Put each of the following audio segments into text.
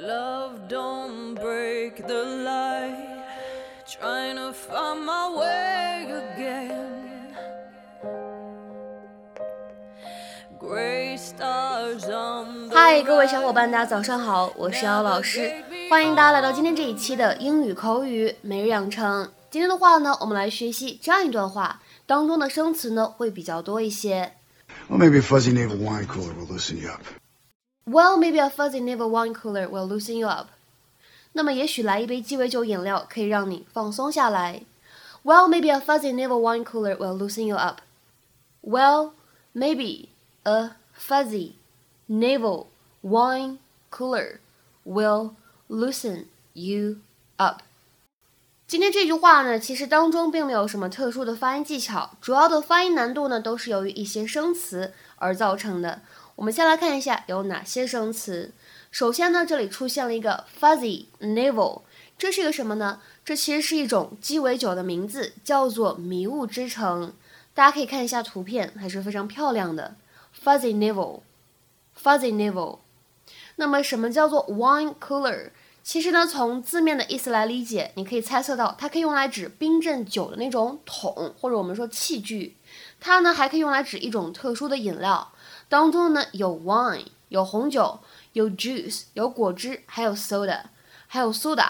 Love don't break the light, trying to find my way again. Gray stars on the 嗨，各位小伙伴，大家早上好，我是姚老师，欢迎大家来到今天这一期的英语口语每日养成。今天的话呢，我们来学习这样一段话，当中的生词呢会比较多一些。Well, maybe a fuzzy navel wine cooler will loosen you up. Well, maybe a fuzzy navel wine cooler will loosen you up. 那么也许来一杯鸡尾酒饮料可以让你放松下来。Well, maybe a fuzzy navel wine cooler will loosen you up. Well, maybe a fuzzy navel wine cooler will loosen you up. 今天这句话呢，其实当中并没有什么特殊的发音技巧，主要的发音难度呢都是由于一些生词而造成的。 我们先来看一下有哪些生词。首先呢，这里出现了一个 fuzzy navel，这是一个什么呢？这其实是一种鸡尾酒的名字，叫做迷雾之城。大家可以看一下图片，还是非常漂亮的 fuzzy navel，fuzzy navel。那么什么叫做 wine cooler？其实呢，从字面的意思来理解，你可以猜测到它可以用来指冰镇酒的那种桶，或者我们说器具。它呢还可以用来指一种特殊的饮料，当中呢有 wine，有红酒，有 juice，有果汁，还有 soda，还有 soda。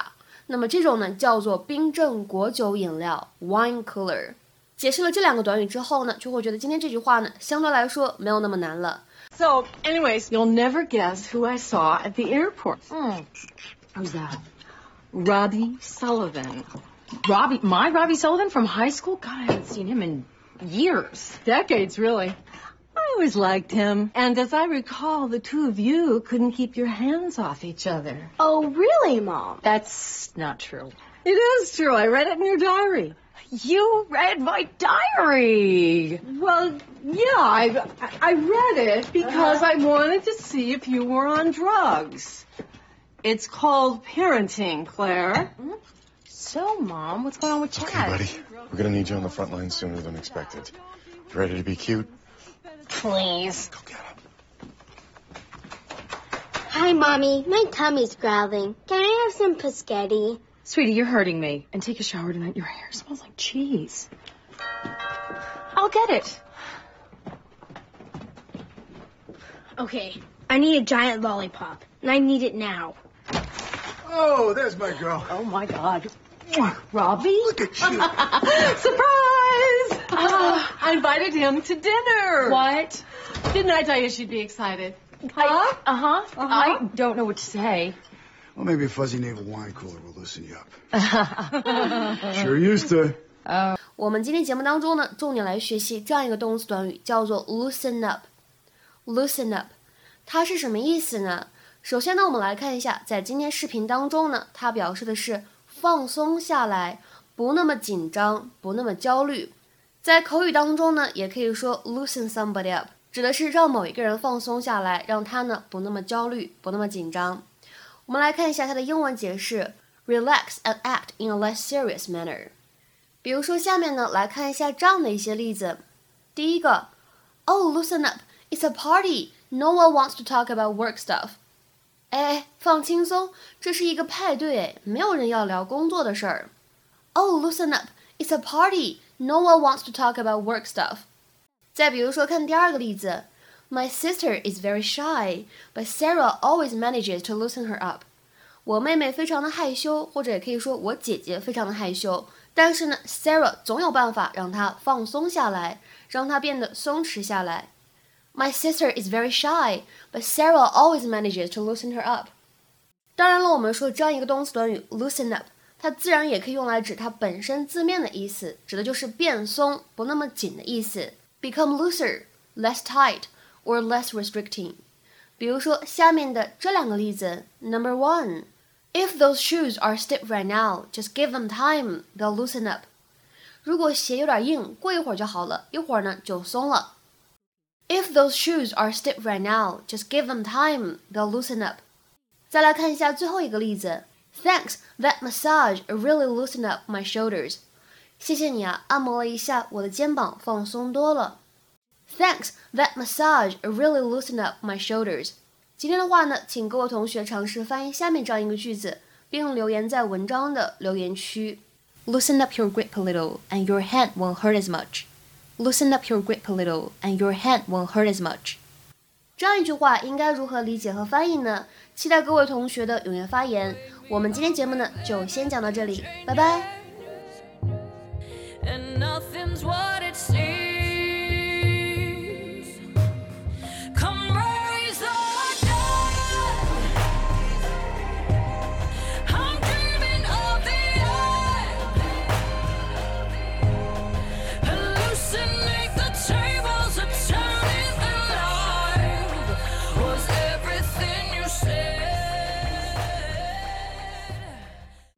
那么这种呢叫做冰镇果酒饮料 wine cooler。解释了这两个短语之后呢，就会觉得今天这句话呢相对来说没有那么难了。So, anyways, you'll never guess who I saw at the airport. Who's that? Robbie Sullivan. Robbie, my Robbie Sullivan from high school? God, I haven't seen him in years. Decades, really. I always liked him. And as I recall, the two of you couldn't keep your hands off each other. Oh, really, Mom? That's not true. It is true. I read it in your diary. You read my diary. Well, yeah, I I read it because uh-huh. I wanted to see if you were on drugs. It's called parenting, Claire. So, Mom, what's going on with Chad? Okay, buddy. We're gonna need you on the front line sooner than expected. You ready to be cute? Please. Go get him. Hi, Mommy. My tummy's growling. Can I have some pescetti? Sweetie, you're hurting me. And take a shower tonight. Your hair smells like cheese. I'll get it. Okay, I need a giant lollipop, and I need it now. Oh, there's my girl. Oh my God. Robbie? Look at you. Surprise! Ah, I invited him to dinner. What? Didn't I tell you she'd be excited? Huh? Uh huh. I don't know what to say. Well, maybe a fuzzy navel wine cooler will loosen you up. sure used to. 我们今天节目当中呢，重点来学习这样一个动词短语，叫做 loosen up。loosen up，它是什么意思呢？ 首先呢，我们来看一下，在今天视频当中呢，它表示的是放松下来，不那么紧张，不那么焦虑。在口语当中呢，也可以说 loosen somebody up，指的是让某一个人放松下来，让他呢不那么焦虑，不那么紧张。我们来看一下它的英文解释：relax and act in a less serious manner。比如说，下面呢来看一下这样的一些例子。第一个，Oh, loosen up, it's a party. No one wants to talk about work stuff. 哎，放轻松，这是一个派对，没有人要聊工作的事儿。Oh, loosen up, it's a party. No one wants to talk about work stuff. 再比如说，看第二个例子，My sister is very shy, but Sarah always manages to loosen her up. 我妹妹非常的害羞，或者也可以说我姐姐非常的害羞。但是呢，Sarah 总有办法让她放松下来，让她变得松弛下来。My sister is very shy, but Sarah always manages to loosen her up. 当然了，我们说这样一个动词短语 loosen up，它自然也可以用来指它本身字面的意思，指的就是变松、不那么紧的意思。Become looser, less tight, or less restricting. 比如说下面的这两个例子，Number one. If those shoes are stiff right now, just give them time, they'll loosen up. 如果鞋有点硬，过一会儿就好了，一会儿呢就松了。 If those shoes are stiff right now, just give them time, they'll loosen up. 再来看一下最后一个例子，Thanks, that massage really loosened up my shoulders. 谢谢你啊，按摩了一下我的肩膀，放松多了。Thanks, that massage really loosened up my shoulders. 今天的话呢，请各位同学尝试翻译下面这样一个句子，并留言在文章的留言区。Loosen up your grip a little, and your hand won't hurt as much. Loosen up your grip a little, and your hand won't hurt as much. 这样一句话应该如何理解和翻译呢？期待各位同学的踊跃发言。我们今天节目呢，就先讲到这里，拜拜。